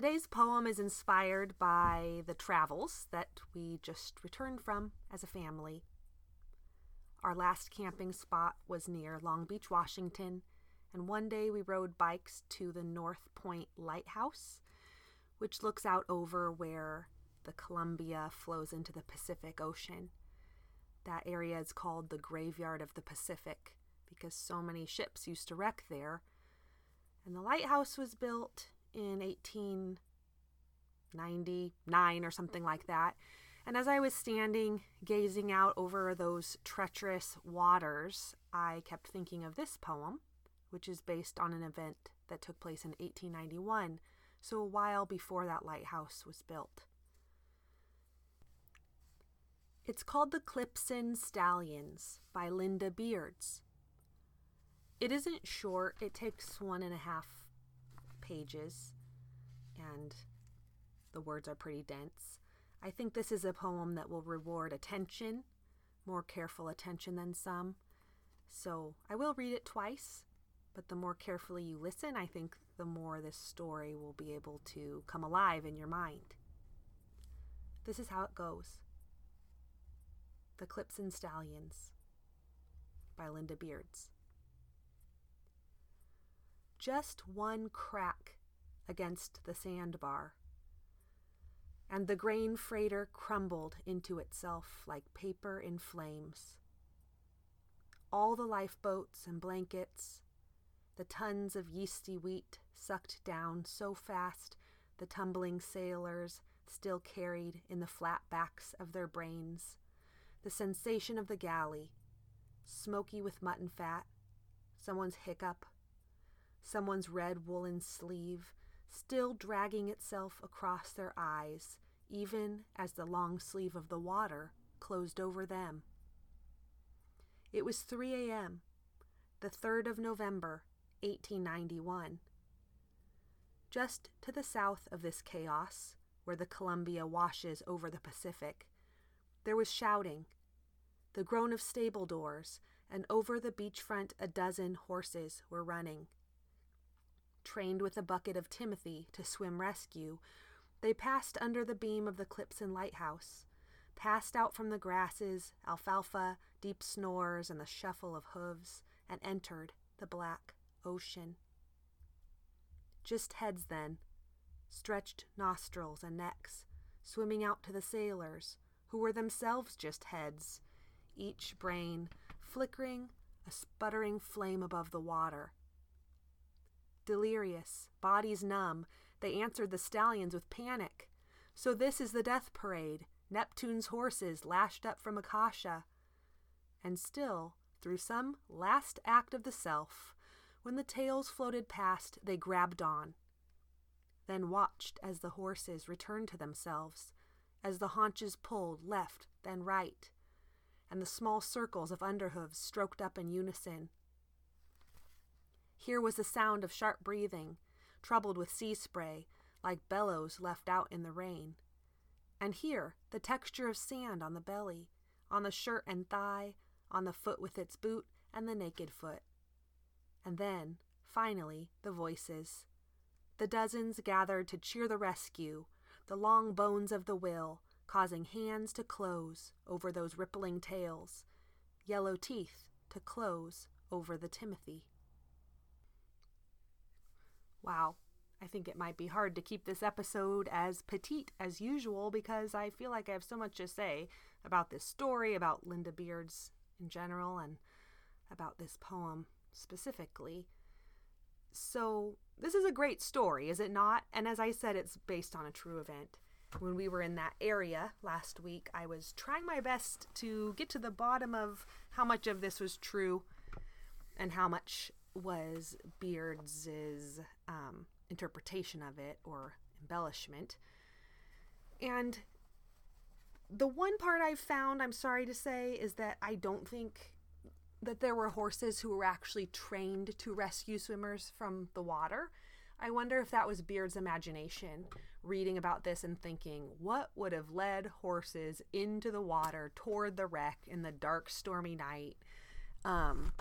Today's poem is inspired by the travels that we just returned from as a family. Our last camping spot was near Long Beach, Washington, and one day we rode bikes to the North Point Lighthouse, which looks out over where the Columbia flows into the Pacific Ocean. That area is called the Graveyard of the Pacific because so many ships used to wreck there. And the lighthouse was built in 1899 or something like that. And as I was standing gazing out over those treacherous waters, I kept thinking of this poem, which is based on an event that took place in 1891, so a while before that lighthouse was built. It's called The Clipson Stallions by Linda Bierds. It isn't short, it takes one and a half pages, and the words are pretty dense. I think this is a poem that will reward attention, more careful attention than some. So I will read it twice, but the more carefully you listen, I think the more this story will be able to come alive in your mind. This is how it goes The Clips and Stallions by Linda Bierds just one crack against the sandbar. And the grain freighter crumbled into itself like paper in flames. All the lifeboats and blankets, the tons of yeasty wheat sucked down so fast the tumbling sailors still carried in the flat backs of their brains the sensation of the galley, smoky with mutton fat, someone's hiccup, someone's red woolen sleeve, still dragging itself across their eyes, even as the long sleeve of the water closed over them. It was 3 a.m., the 3rd of November, 1891. Just to the south of this chaos, where the Columbia washes over the Pacific, there was shouting, the groan of stable doors, and over the beachfront a dozen horses were running trained with a bucket of Timothy to swim rescue, they passed under the beam of the Clipson lighthouse, passed out from the grasses, alfalfa, deep snores, and the shuffle of hooves, and entered the black ocean. Just heads then, stretched nostrils and necks, swimming out to the sailors, who were themselves just heads, each brain flickering a sputtering flame above the water, Delirious, bodies numb, they answered the stallions with panic. So this is the death parade, Neptune's horses lashed up from Akasha. And still, through some last act of the self, when the tails floated past, they grabbed on. Then watched as the horses returned to themselves, as the haunches pulled left, then right, and the small circles of underhoofs stroked up in unison, here was the sound of sharp breathing, troubled with sea spray, like bellows left out in the rain. And here the texture of sand on the belly, on the shirt and thigh, on the foot with its boot, and the naked foot. And then, finally, the voices. The dozens gathered to cheer the rescue, the long bones of the will, causing hands to close over those rippling tails, yellow teeth to close over the Timothy. Wow. I think it might be hard to keep this episode as petite as usual because I feel like I have so much to say about this story, about Linda Bierds in general, and about this poem specifically. So, this is a great story, is it not? And as I said, it's based on a true event. When we were in that area last week, I was trying my best to get to the bottom of how much of this was true and how much was Bierds's um, interpretation of it or embellishment. And The one part I've found, I'm sorry to say, is that I don't think that there were horses who were actually trained to rescue swimmers from the water. I wonder if that was Bierd's imagination, reading about this and thinking, what would have led horses into the water toward the wreck in the dark, stormy night? Um,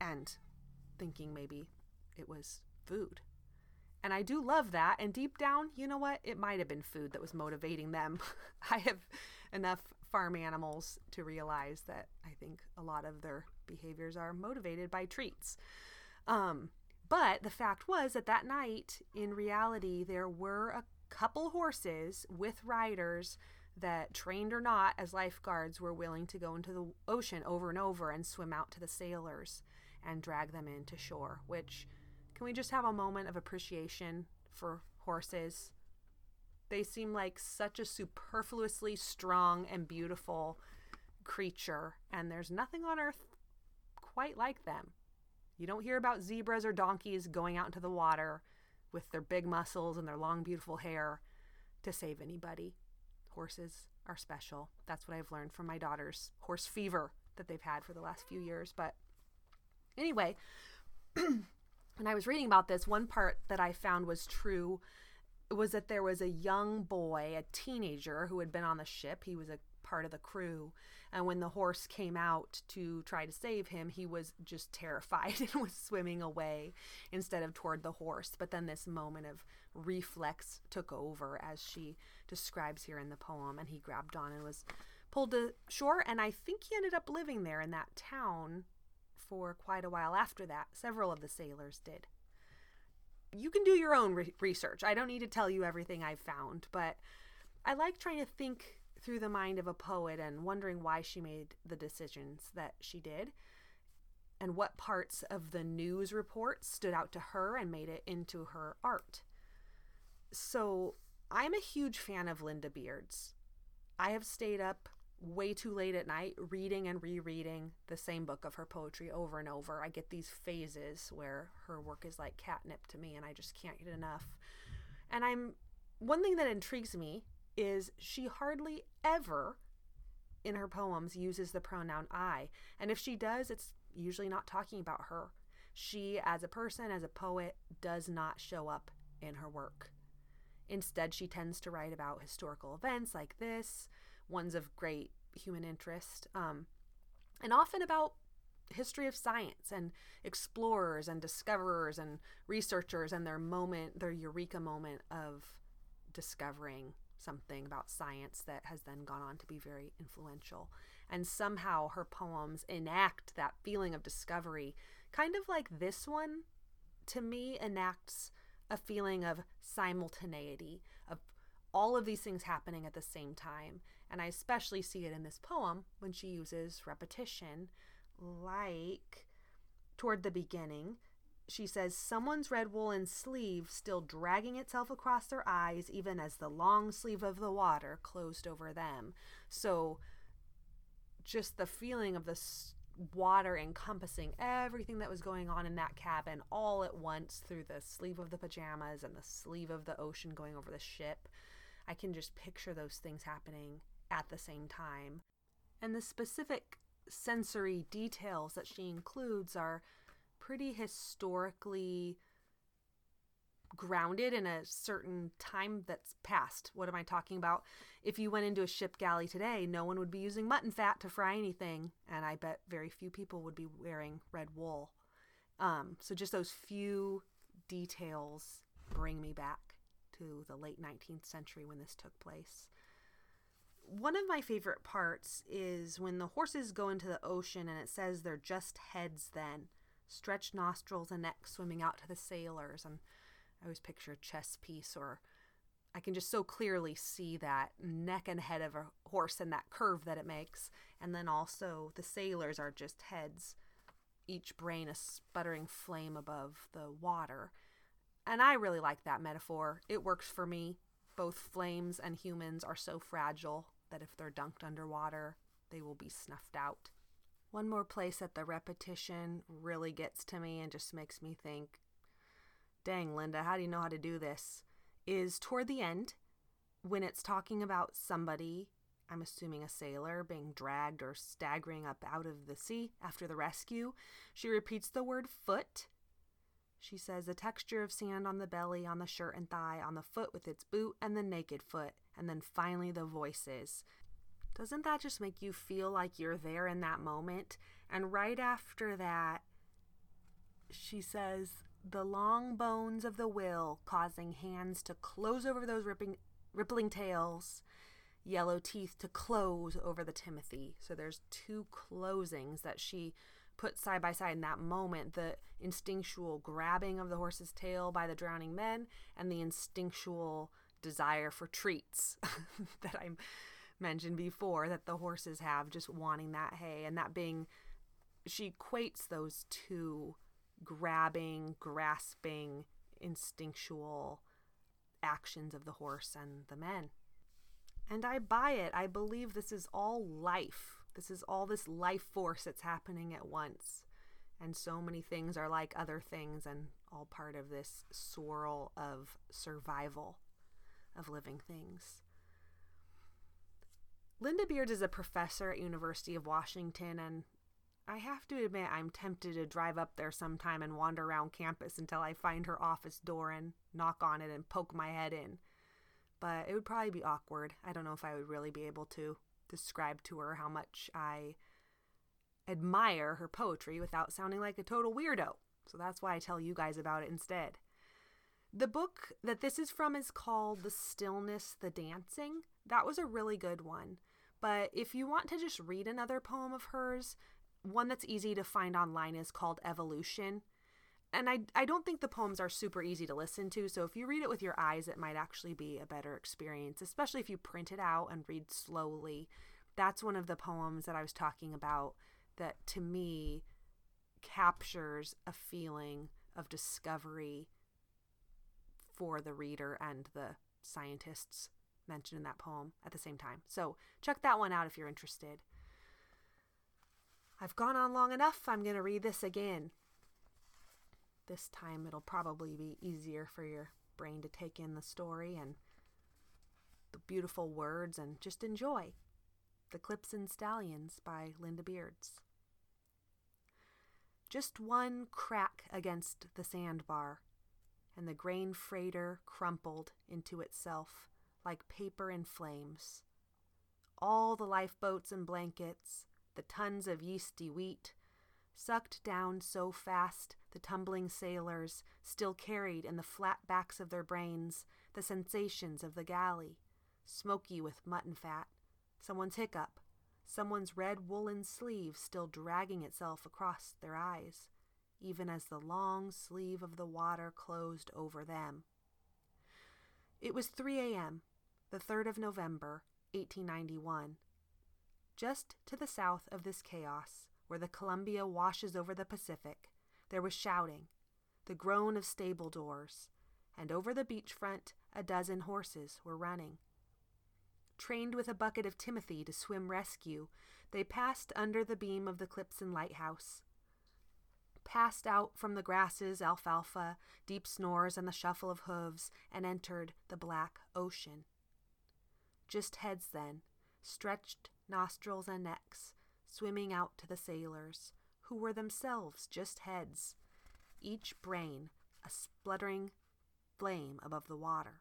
and thinking maybe it was food. And I do love that. And deep down, you know what? It might have been food that was motivating them. I have enough farm animals to realize that I think a lot of their behaviors are motivated by treats. Um, but the fact was that that night, in reality, there were a couple horses with riders that, trained or not, as lifeguards, were willing to go into the ocean over and over and swim out to the sailors and drag them into shore. Which, can we just have a moment of appreciation for horses? They seem like such a superfluously strong and beautiful creature, and there's nothing on earth quite like them. You don't hear about zebras or donkeys going out into the water with their big muscles and their long, beautiful hair to save anybody. Horses are special. That's what I've learned from my daughter's horse fever that they've had for the last few years. But anyway, when I was reading about this, one part that I found was true was that there was a young boy, a teenager, who had been on the ship. He was a part of the crew. And when the horse came out to try to save him, he was just terrified and was swimming away instead of toward the horse. But then this moment of reflex took over, as she describes here in the poem, and he grabbed on and was pulled to shore. And I think he ended up living there in that town for quite a while after that. Several of the sailors did you can do your own re- research. I don't need to tell you everything I've found, but I like trying to think through the mind of a poet and wondering why she made the decisions that she did and what parts of the news report stood out to her and made it into her art. So, I'm a huge fan of Linda Bierds. I have stayed up way too late at night reading and rereading the same book of her poetry over and over. I get these phases where her work is like catnip to me and I just can't get enough. And I'm one thing that intrigues me is she hardly ever in her poems uses the pronoun I. And if she does, it's usually not talking about her. She, as a person, as a poet, does not show up in her work. Instead, she tends to write about historical events like this, ones of great human interest, um, and often about history of science and explorers and discoverers and researchers and their moment, their eureka moment of discovering something about science that has then gone on to be very influential. And somehow her poems enact that feeling of discovery, kind of like this one, to me, enacts a feeling of simultaneity, of all of these things happening at the same time. And I especially see it in this poem when she uses repetition, like toward the beginning. She says, Someone's red woolen sleeve still dragging itself across their eyes, even as the long sleeve of the water closed over them. So, just the feeling of the water encompassing everything that was going on in that cabin all at once through the sleeve of the pajamas and the sleeve of the ocean going over the ship I can just picture those things happening at the same time. And the specific sensory details that she includes are pretty historically grounded in a certain time that's past. What am I talking about? If you went into a ship galley today, no one would be using mutton fat to fry anything, and I bet very few people would be wearing red wool. Um, so just those few details bring me back to the late 19th century when this took place. One of my favorite parts is when the horses go into the ocean and it says they're just heads then, stretched nostrils and neck swimming out to the sailors. And I always picture a chess piece or I can just so clearly see that neck and head of a horse and that curve that it makes. And then also the sailors are just heads, each brain a sputtering flame above the water. And I really like that metaphor. It works for me. Both flames and humans are so fragile that if they're dunked underwater, they will be snuffed out. One more place that the repetition really gets to me and just makes me think, dang, Linda, how do you know how to do this? Is toward the end when it's talking about somebody I'm assuming a sailor being dragged or staggering up out of the sea after the rescue. She repeats the word foot. She says the texture of sand on the belly, on the shirt and thigh, on the foot with its boot, and the naked foot. And then finally the voices. Doesn't that just make you feel like you're there in that moment? And right after that, she says, the long bones of the will causing hands to close over those ripping, rippling tails, yellow teeth to close over the Timothy. So there's two closings that she put side by side in that moment the instinctual grabbing of the horse's tail by the drowning men and the instinctual desire for treats that I mentioned before that the horses have, just wanting that hay and that being, she equates those two grabbing, grasping, instinctual actions of the horse and the men. And I buy it. I believe this is all life. This is all this life force that's happening at once. And so many things are like other things and all part of this swirl of survival of living things. Linda Bierds is a professor at University of Washington and I have to admit I'm tempted to drive up there sometime and wander around campus until I find her office door and knock on it and poke my head in. But it would probably be awkward. I don't know if I would really be able to describe to her how much I admire her poetry without sounding like a total weirdo. So that's why I tell you guys about it instead. The book that this is from is called The Stillness, the Dancing. That was a really good one. But if you want to just read another poem of hers, one that's easy to find online is called Evolution. And I, I don't think the poems are super easy to listen to, so if you read it with your eyes, it might actually be a better experience, especially if you print it out and read slowly. That's one of the poems that I was talking about that to me captures a feeling of discovery for the reader and the scientists mentioned in that poem at the same time. So check that one out if you're interested. I've gone on long enough. I'm going to read this again. This time it'll probably be easier for your brain to take in the story and the beautiful words and just enjoy. The Clips and Stallions by Linda Bierds. Just one crack against the sandbar, and the grain freighter crumpled into itself like paper in flames. All the lifeboats and blankets, the tons of yeasty wheat, sucked down so fast the tumbling sailors still carried in the flat backs of their brains the sensations of the galley, smoky with mutton fat, someone's hiccup, someone's red woolen sleeve still dragging itself across their eyes, even as the long sleeve of the water closed over them. It was 3 a.m., the 3rd of November, 1891, just to the south of this chaos, where the Columbia washes over the Pacific, there was shouting, the groan of stable doors, and over the beach front a dozen horses were running. Trained with a bucket of Timothy to swim rescue, they passed under the beam of the Clipson lighthouse. Passed out from the grasses, alfalfa, deep snores, and the shuffle of hooves, and entered the black ocean. Just heads then, stretched nostrils and necks, swimming out to the sailors, who were themselves just heads, each brain a spluttering flame above the water.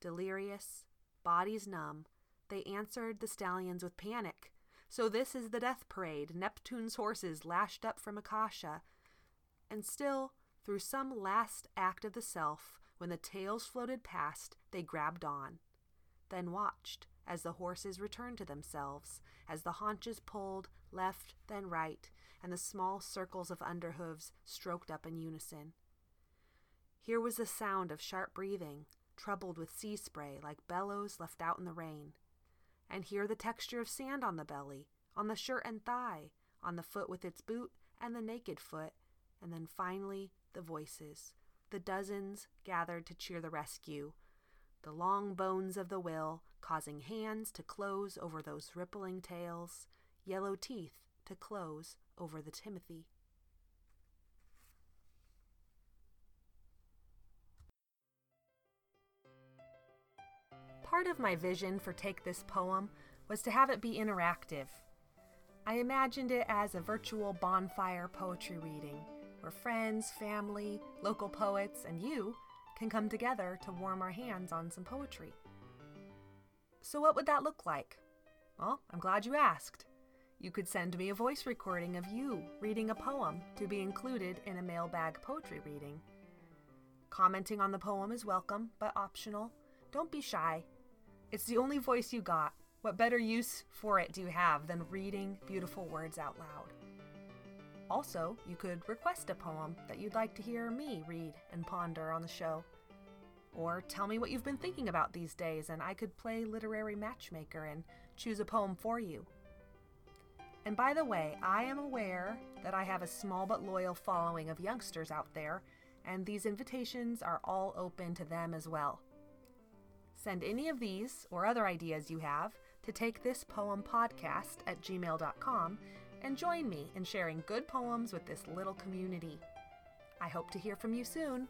Delirious, bodies numb, they answered the stallions with panic. So this is the death parade, Neptune's horses lashed up from Akasha. And still, through some last act of the self, when the tails floated past, they grabbed on, then watched, as the horses returned to themselves, as the haunches pulled left then right, and the small circles of underhoofs stroked up in unison. Here was the sound of sharp breathing, troubled with sea spray like bellows left out in the rain. And here the texture of sand on the belly, on the shirt and thigh, on the foot with its boot, and the naked foot, and then finally the voices, the dozens gathered to cheer the rescue, the long bones of the will causing hands to close over those rippling tails, yellow teeth to close over the Timothy. Part of my vision for Take This Poem was to have it be interactive. I imagined it as a virtual bonfire poetry reading where friends, family, local poets, and you can come together to warm our hands on some poetry. So, what would that look like? Well, I'm glad you asked. You could send me a voice recording of you reading a poem to be included in a mailbag poetry reading. Commenting on the poem is welcome, but optional. Don't be shy. It's the only voice you got. What better use for it do you have than reading beautiful words out loud? Also, you could request a poem that you'd like to hear me read and ponder on the show. Or tell me what you've been thinking about these days, and I could play literary matchmaker and choose a poem for you. And by the way, I am aware that I have a small but loyal following of youngsters out there, and these invitations are all open to them as well. Send any of these or other ideas you have to take this poem podcast at gmail.com and join me in sharing good poems with this little community. I hope to hear from you soon.